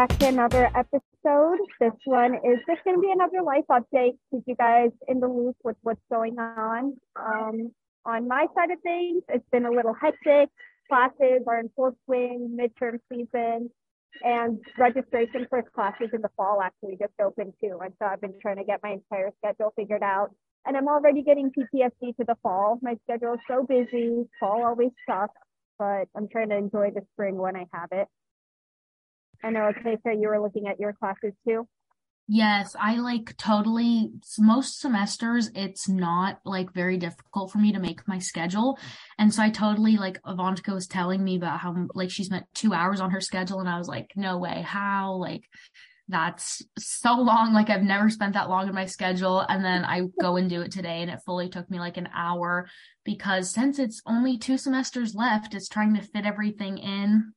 back to another episode. This one is just going to be another life update, keep you guys in the loop with what's going on. Um, on my side of things, it's been a little hectic. Classes are in full swing, midterm season, and registration for classes in the fall actually just opened too. And so I've been trying to get my entire schedule figured out. And I'm already getting PTSD to the fall. My schedule is so busy. Fall always sucks, but I'm trying to enjoy the spring when I have it. I know, so you were looking at your classes too. Yes, I like totally most semesters it's not like very difficult for me to make my schedule. And so I totally like Avantika was telling me about how like she spent 2 hours on her schedule and I was like, "No way. How?" Like that's so long like I've never spent that long in my schedule and then I go and do it today and it fully took me like an hour because since it's only two semesters left, it's trying to fit everything in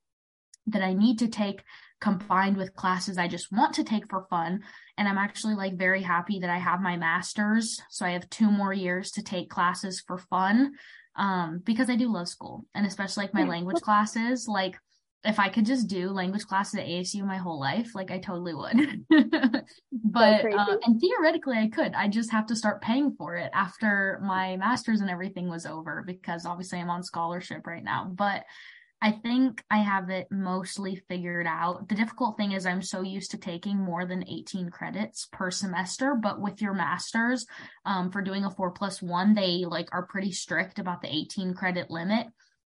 that I need to take combined with classes I just want to take for fun. And I'm actually like very happy that I have my master's. So I have two more years to take classes for fun. Um, because I do love school and especially like my language classes, like if I could just do language classes at ASU my whole life, like I totally would. but uh, and theoretically I could. I just have to start paying for it after my masters and everything was over because obviously I'm on scholarship right now. But I think I have it mostly figured out. The difficult thing is I'm so used to taking more than 18 credits per semester, but with your masters, um, for doing a four plus one, they like are pretty strict about the 18 credit limit.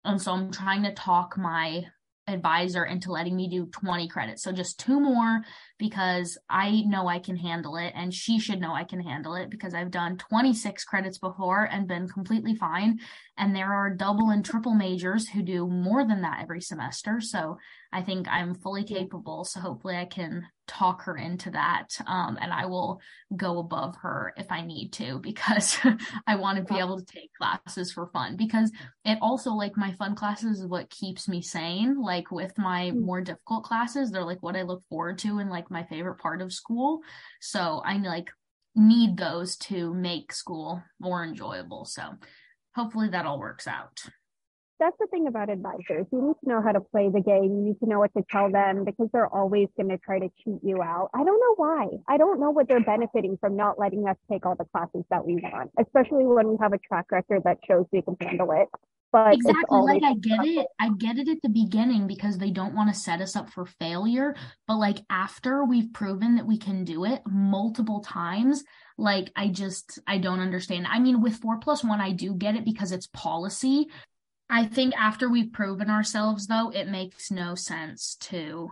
And so I'm trying to talk my advisor into letting me do 20 credits. So just two more because I know I can handle it and she should know I can handle it because I've done 26 credits before and been completely fine. And there are double and triple majors who do more than that every semester. So I think I'm fully capable. So hopefully I can talk her into that. Um, and I will go above her if I need to because I want to be able to take classes for fun because it also like my fun classes is what keeps me sane. Like with my mm. more difficult classes, they're like what I look forward to and like my favorite part of school. So I like need those to make school more enjoyable. So hopefully that all works out that's the thing about advisors. You need to know how to play the game. You need to know what to tell them because they're always going to try to cheat you out. I don't know why. I don't know what they're benefiting from not letting us take all the classes that we want, especially when we have a track record that shows we can handle it. But exactly. Like I get it. I get it at the beginning because they don't want to set us up for failure. But like after we've proven that we can do it multiple times, like I just I don't understand. I mean, with four plus one, I do get it because it's policy. I think after we've proven ourselves though, it makes no sense to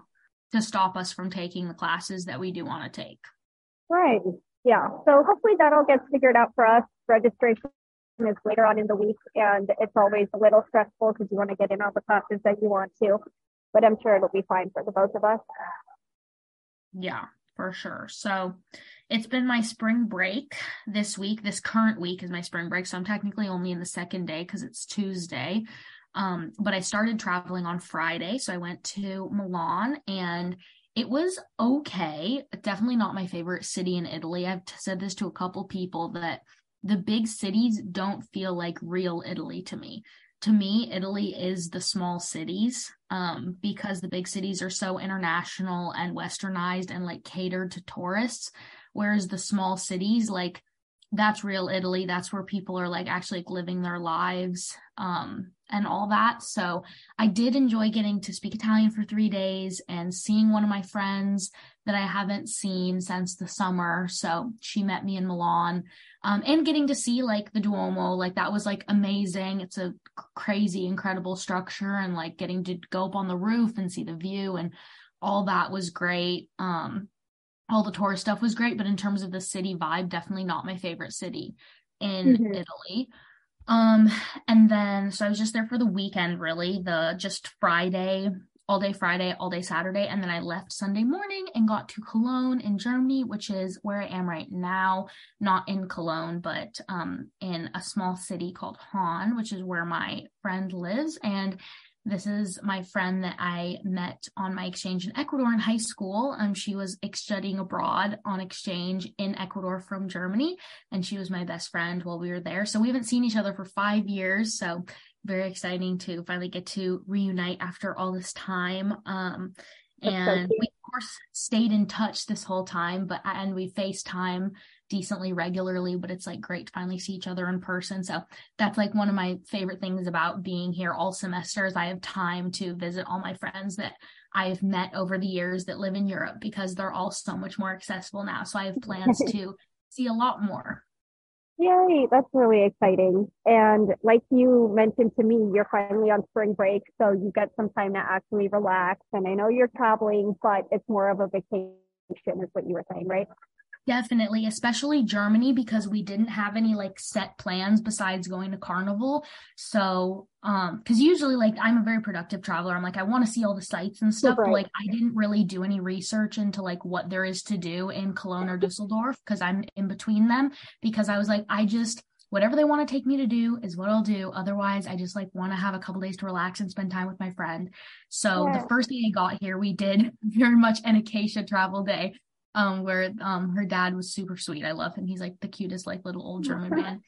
to stop us from taking the classes that we do want to take. Right. Yeah. So hopefully that all gets figured out for us. Registration is later on in the week and it's always a little stressful because you want to get in all the classes that you want to. But I'm sure it'll be fine for the both of us. Yeah, for sure. So it's been my spring break this week. This current week is my spring break. So I'm technically only in the second day because it's Tuesday. Um, but I started traveling on Friday. So I went to Milan and it was okay. Definitely not my favorite city in Italy. I've said this to a couple people that the big cities don't feel like real Italy to me. To me, Italy is the small cities um, because the big cities are so international and westernized and like catered to tourists. Whereas the small cities, like that's real Italy. That's where people are like actually like, living their lives um, and all that. So I did enjoy getting to speak Italian for three days and seeing one of my friends that I haven't seen since the summer. So she met me in Milan um, and getting to see like the Duomo, like that was like amazing. It's a crazy, incredible structure and like getting to go up on the roof and see the view and all that was great. Um, all the tourist stuff was great, but in terms of the city vibe, definitely not my favorite city in mm-hmm. Italy. Um, and then so I was just there for the weekend, really, the just Friday, all day Friday, all day Saturday, and then I left Sunday morning and got to Cologne in Germany, which is where I am right now, not in Cologne, but um in a small city called Haan, which is where my friend lives. And this is my friend that I met on my exchange in Ecuador in high school. Um, she was studying abroad on exchange in Ecuador from Germany, and she was my best friend while we were there. So we haven't seen each other for five years. So very exciting to finally get to reunite after all this time. Um, and so we of course, stayed in touch this whole time, but and we FaceTime decently regularly, but it's like great to finally see each other in person. So that's like one of my favorite things about being here all semesters. I have time to visit all my friends that I've met over the years that live in Europe because they're all so much more accessible now. So I have plans to see a lot more. Yay, that's really exciting. And like you mentioned to me, you're finally on spring break, so you get some time to actually relax. And I know you're traveling, but it's more of a vacation, is what you were saying, right? Definitely, especially Germany because we didn't have any like set plans besides going to carnival. So, um, because usually like I'm a very productive traveler. I'm like I want to see all the sites and stuff, right. but like I didn't really do any research into like what there is to do in Cologne or Dusseldorf because I'm in between them because I was like I just whatever they want to take me to do is what I'll do. Otherwise, I just like want to have a couple days to relax and spend time with my friend. So yeah. the first day I got here, we did very much an acacia travel day um, where um her dad was super sweet. I love him. He's like the cutest, like little old German man.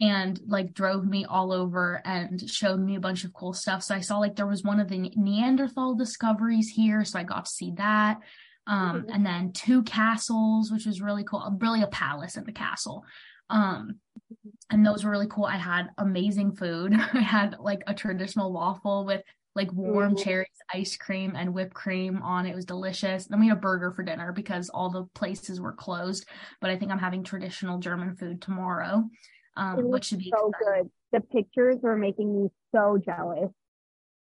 And like drove me all over and showed me a bunch of cool stuff. So I saw like there was one of the Neanderthal discoveries here. So I got to see that. Um, and then two castles, which was really cool. Really a palace and a castle. Um, and those were really cool. I had amazing food. I had like a traditional waffle with like warm mm-hmm. cherries, ice cream, and whipped cream on it. it was delicious. Then we had a burger for dinner because all the places were closed. But I think I'm having traditional German food tomorrow, um, which should be so exciting. good. The pictures were making me so jealous.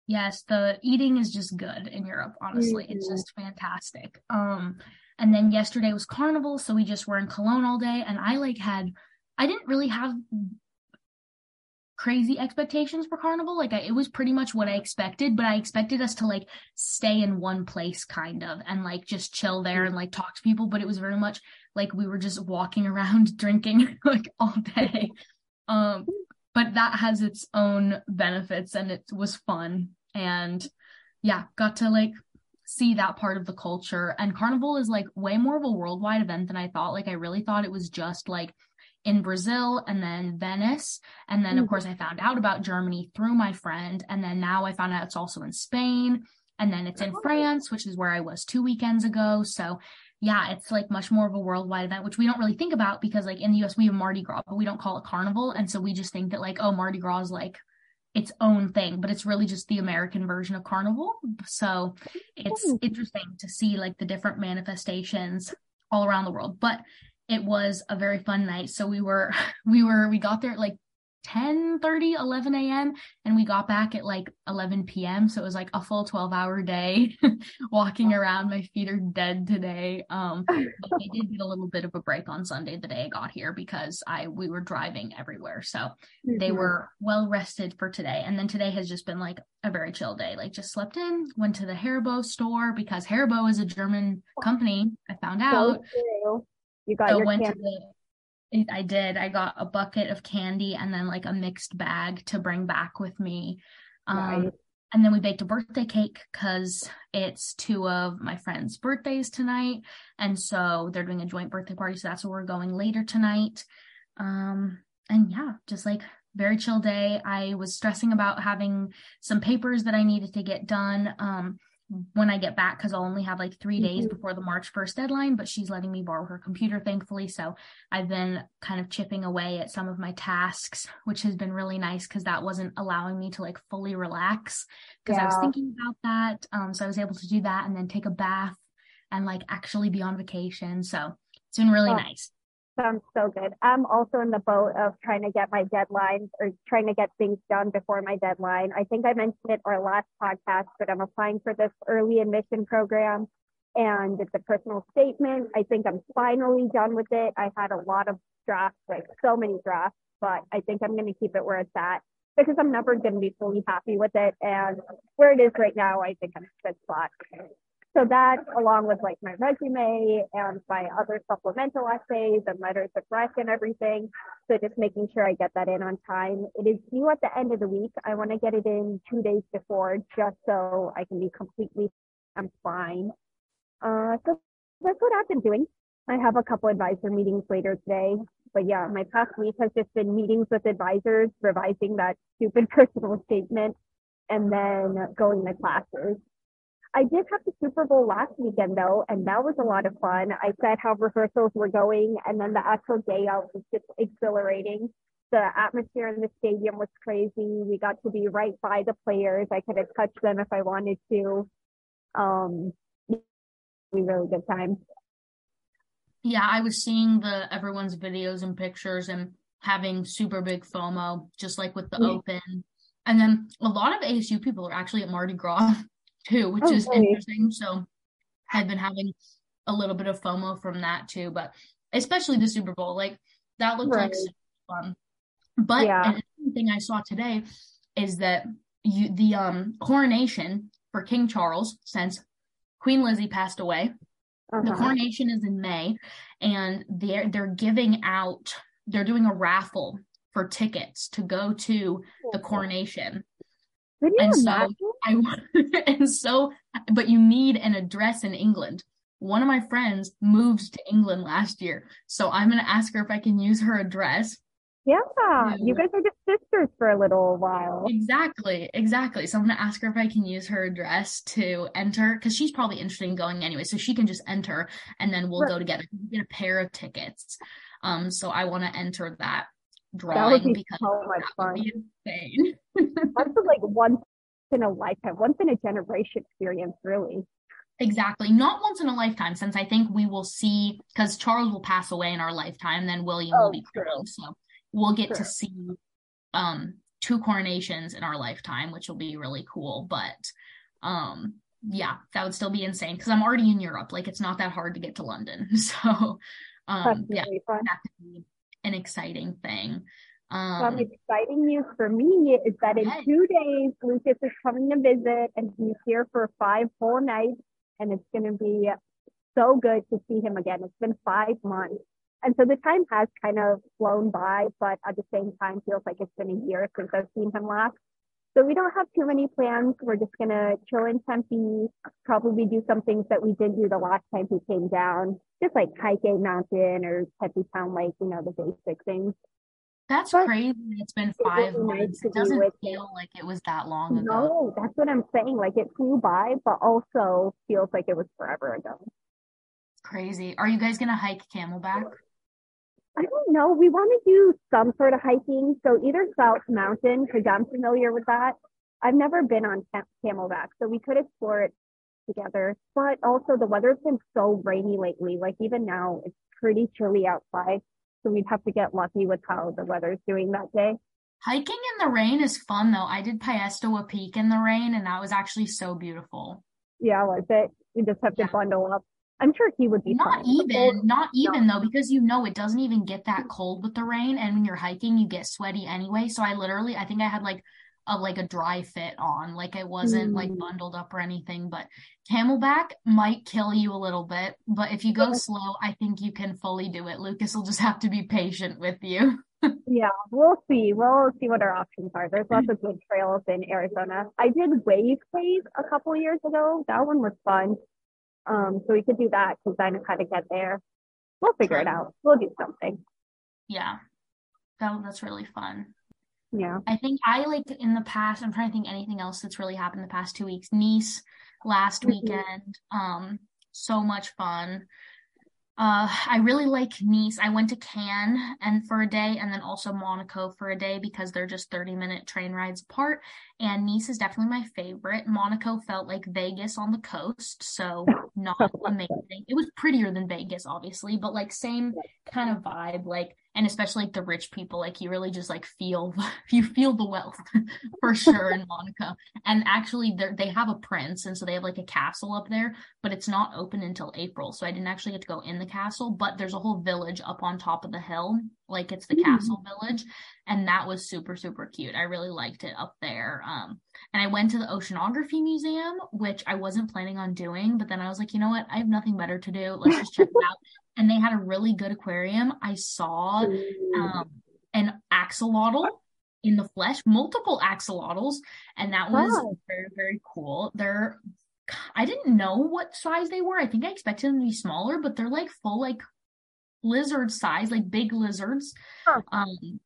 Yes, the eating is just good in Europe. Honestly, mm-hmm. it's just fantastic. Um, and then yesterday was carnival, so we just were in Cologne all day, and I like had. I didn't really have crazy expectations for carnival. Like I, it was pretty much what i expected but i expected us to like stay in one place kind of and like just chill there and like talk to people but it was very much like we were just walking around drinking like all day. Um but that has its own benefits and it was fun. And yeah got to like see that part of the culture. And carnival is like way more of a worldwide event than i thought. Like i really thought it was just like in Brazil and then Venice. And then, mm-hmm. of course, I found out about Germany through my friend. And then now I found out it's also in Spain. And then it's in oh. France, which is where I was two weekends ago. So, yeah, it's like much more of a worldwide event, which we don't really think about because, like, in the US, we have Mardi Gras, but we don't call it Carnival. And so we just think that, like, oh, Mardi Gras is like its own thing, but it's really just the American version of Carnival. So it's interesting to see like the different manifestations all around the world. But it was a very fun night. So we were, we were, we got there at like 10 30 11 a.m and we got back at like 11 p.m so it was like a full 12 hour day walking around. My feet are dead today. Um but i did get a little bit of a break on sunday the day i got here because i we were driving everywhere. So mm-hmm. they were well rested for today. And then today has just been like a very chill day. Like just slept in went to the haribo store because haribo is a german company i found out you got so your went candy. to the, I did. I got a bucket of candy and then like a mixed bag to bring back with me. Um, And then we baked a birthday cake because it's two of my friends' birthdays tonight. And so they're doing a joint birthday party. So that's where we're going later tonight. Um, and yeah, just like very chill day. I was stressing about having some papers that I needed to get done. Um, when I get back because I'll only have like 3 days mm-hmm. before the March 1st deadline, but she's letting me borrow her computer, thankfully. So I've been kind of chipping away at some of my tasks, which has been really nice because that wasn't allowing me to like fully relax because yeah. I was thinking about that. Um, so I was able to do that and then take a bath and like actually be on vacation. So it's been really nice. Sounds so good. I'm also in the boat of trying to get my deadlines or trying to get things done before my deadline. I think I mentioned it our last podcast, but I'm applying for this early admission program and it's a personal statement. I think I'm finally done with it. I had a lot of drafts, like so many drafts, but I think I'm going to keep it where it's at because I'm never going to be fully happy with it. And where it is right now, I think I'm a good spot so that along with like my resume and my other supplemental essays and letters of rec and everything so just making sure i get that in on time. It is due at the end of the week. I want to get it in two days before just so i can be completely i'm fine. Uh so that's what i've been doing. I have a couple advisor meetings later today. But yeah my past week has just been meetings with advisors revising that stupid personal statement and then going to classes I did have the Super Bowl last weekend though, and that was a lot of fun. I said how rehearsals were going, and then the actual day out was just exhilarating. The atmosphere in the stadium was crazy. We got to be right by the players. I could have touched them if I wanted to. Um, we really good time. Yeah, I was seeing the everyone's videos and pictures and having super big FOMO, just like with the yeah. Open. And then a lot of ASU people are actually at Mardi Gras too, which oh, is interesting. So I've been having a little bit of FOMO from that too, but especially the Super Bowl, like that looked right. like fun. But yeah. another thing I saw today is that you, the um coronation for King Charles, since Queen Lizzie passed away, uh-huh. the coronation is in May, and they're they're giving out, they're doing a raffle for tickets to go to the coronation. You and imagine? so I and so but you need an address in England. One of my friends moved to England last year, so I'm going to ask her if I can use her address. Yeah, you guys are just sisters for a little while. Exactly, exactly. So I'm going to ask her if I can use her address to enter because she's probably interested in going anyway, so she can just enter and then we'll right. go together. Get a pair of tickets. Um, so I want to enter that drawing be because so much fun. insane. That's like once in a lifetime, once in a generation experience, really. Exactly. Not once in a lifetime, since I think we will see because Charles will pass away in our lifetime, then William oh, will be crowned. So we'll get to see um two coronations in our lifetime, which will be really cool. But um yeah, that would still be insane because I'm already in Europe. Like it's not that hard to get to London. So um yeah, that could be an exciting thing. Um, Some exciting news for me is that in two days, Lucas is coming to visit and he's here for five whole nights. And it's going to be so good to see him again. It's been five months. And so the time has kind of flown by, but at the same time, feels like it's been a year since I've seen him last. So we don't have too many plans. We're just going to chill in Tempe, probably do some things that we didn't do the last time he came down, just like hike a mountain or Tempe Town Lake, you know, the basic things. That's but crazy. It's been five months. Nice it doesn't feel like it was that long ago. No, that's what I'm saying. Like it flew by, but also feels like it was forever ago. Crazy. Are you guys gonna hike Camelback? I don't know. We want to do some sort of hiking. So either South Mountain, because I'm familiar with that. I've never been on Camelback, so we could explore it together. But also the weather's been so rainy lately. Like even now, it's pretty chilly outside. So we'd have to get lucky with how the weather's doing that day. Hiking in the rain is fun though. I did Piestewa Peak in the rain and that was actually so beautiful. Yeah, was it? You just have to yeah. bundle up. I'm sure he would be not fine. even, not even no. though, because you know it doesn't even get that cold with the rain, and when you're hiking, you get sweaty anyway. So I literally, I think I had like a like a dry fit on. Like it wasn't mm. like bundled up or anything, but camelback might kill you a little bit. But if you go slow, I think you can fully do it. Lucas will just have to be patient with you. yeah, we'll see. We'll see what our options are. There's lots of good trails in Arizona. I did Wave Cave a couple years ago. That one was fun. Um, so we could do that because I know how to get there. We'll figure it out. We'll do something. Yeah. That, that's really fun. Yeah. I think I like in the past, I'm trying to think anything else that's really happened the past two weeks. Nice last mm-hmm. weekend. Um, so much fun. Uh, I really like Nice. I went to Cannes and for a day and then also Monaco for a day because they're just 30 minute train rides apart. And Nice is definitely my favorite. Monaco felt like Vegas on the coast. So not amazing. It was prettier than Vegas, obviously, but like same kind of vibe. Like and especially like the rich people like you really just like feel you feel the wealth for sure in monaco. And actually they have a prince and so they have like a castle up there but it's not open until april so i didn't actually get to go in the castle but there's a whole village up on top of the hill like it's the mm. castle village and that was super super cute. I really liked it up there um and i went to the oceanography museum which i wasn't planning on doing but then i was like you know what? I have nothing better to do. Let's just check it out and they had a really good aquarium. I saw um, an axolotl in the flesh, multiple axolotls, and that was wow. very very cool. They're I didn't know what size they were. I think I expected them to be smaller, but they're like full like lizard size, like big lizards. Huh. Um,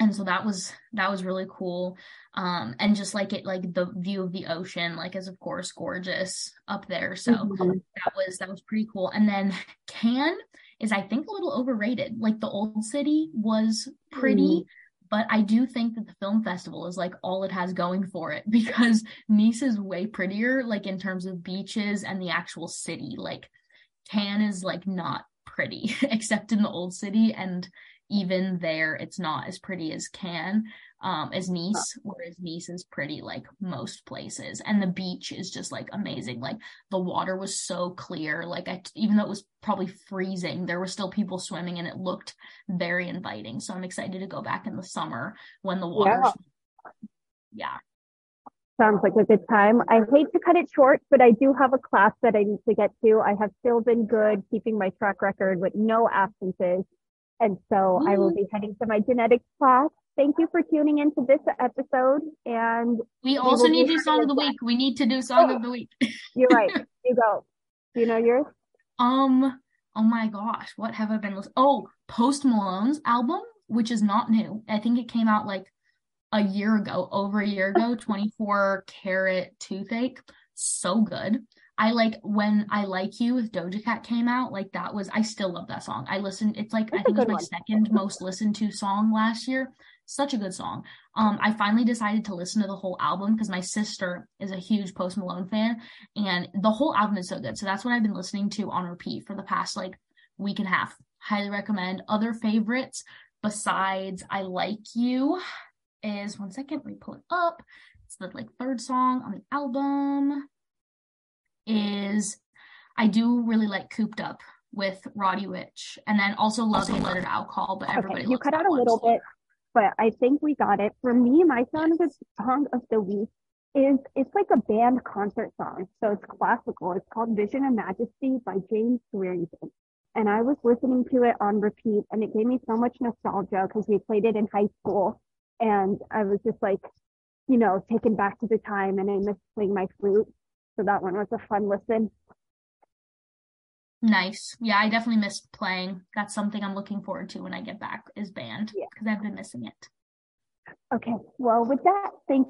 and so that was that was really cool um and just like it like the view of the ocean like is of course gorgeous up there so mm-hmm. that was that was pretty cool and then cannes is i think a little overrated. Like the old city was pretty mm. but i do think that the film festival is like all it has going for it because nice is way prettier like in terms of beaches and the actual city. Like cannes is like not pretty except in the old city and even there it's not as pretty as Cannes um as Nice whereas Nice is pretty like most places and the beach is just like amazing like the water was so clear like I even though it was probably freezing there were still people swimming and it looked very inviting so I'm excited to go back in the summer when the water yeah. yeah sounds like a good time. I hate to cut it short, but I do have a class that I need to get to. I have still been good keeping my track record with no absences. And so I will be heading to my genetics class. Thank you for tuning into this episode. And we also we need to do song of the week. We need to do song oh, of the week. you're right. You go. Do you know yours? Um, oh my gosh, what have I been listening? Oh, Post Malone's album, which is not new. I think it came out like a year ago, over a year ago, 24 Carat toothache. So good. I like when I Like You with Doja Cat came out, like that was I still love that song. I listened it's like That's I think it's my one. second most listened to song last year. Such a good song. Um I finally decided to listen to the whole album because my sister is a huge Post Malone fan and the whole album is so good. So that's what I've been listening to on repeat for the past like week and a half. Highly recommend. Other favorites besides I Like You is one second, let me pull it up. It's the like third song on the album is I do really like Cooped Up with Roddy Ricch, and then also love Letter to Alcohol, but everybody okay, you cut out a little bit, but I think we got it. For me, my song of song of the week is it's like a band concert song, so it's classical. It's called Vision and Majesty by James Swearingen. And I was listening to it on repeat, and it gave me so much nostalgia because we played it in high school, and I was just like, you know, taken back to the time, and I missed playing my flute. So that one was a fun listen. Nice. Yeah, I definitely miss playing. That's something I'm looking forward to when I get back is band because yeah. I've been missing it. Okay. Well, with that, thank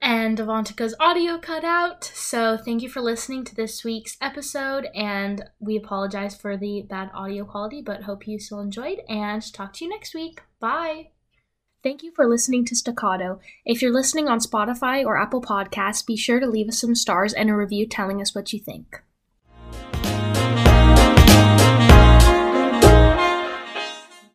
and Avantika's audio cut out. So thank you for listening to this week's episode. And we apologize for the bad audio quality, but hope you still enjoyed. And talk to you next week. Bye. Thank you for listening to Staccato. If you're listening on Spotify or Apple Podcasts, be sure to leave us some stars and a review telling us what you think.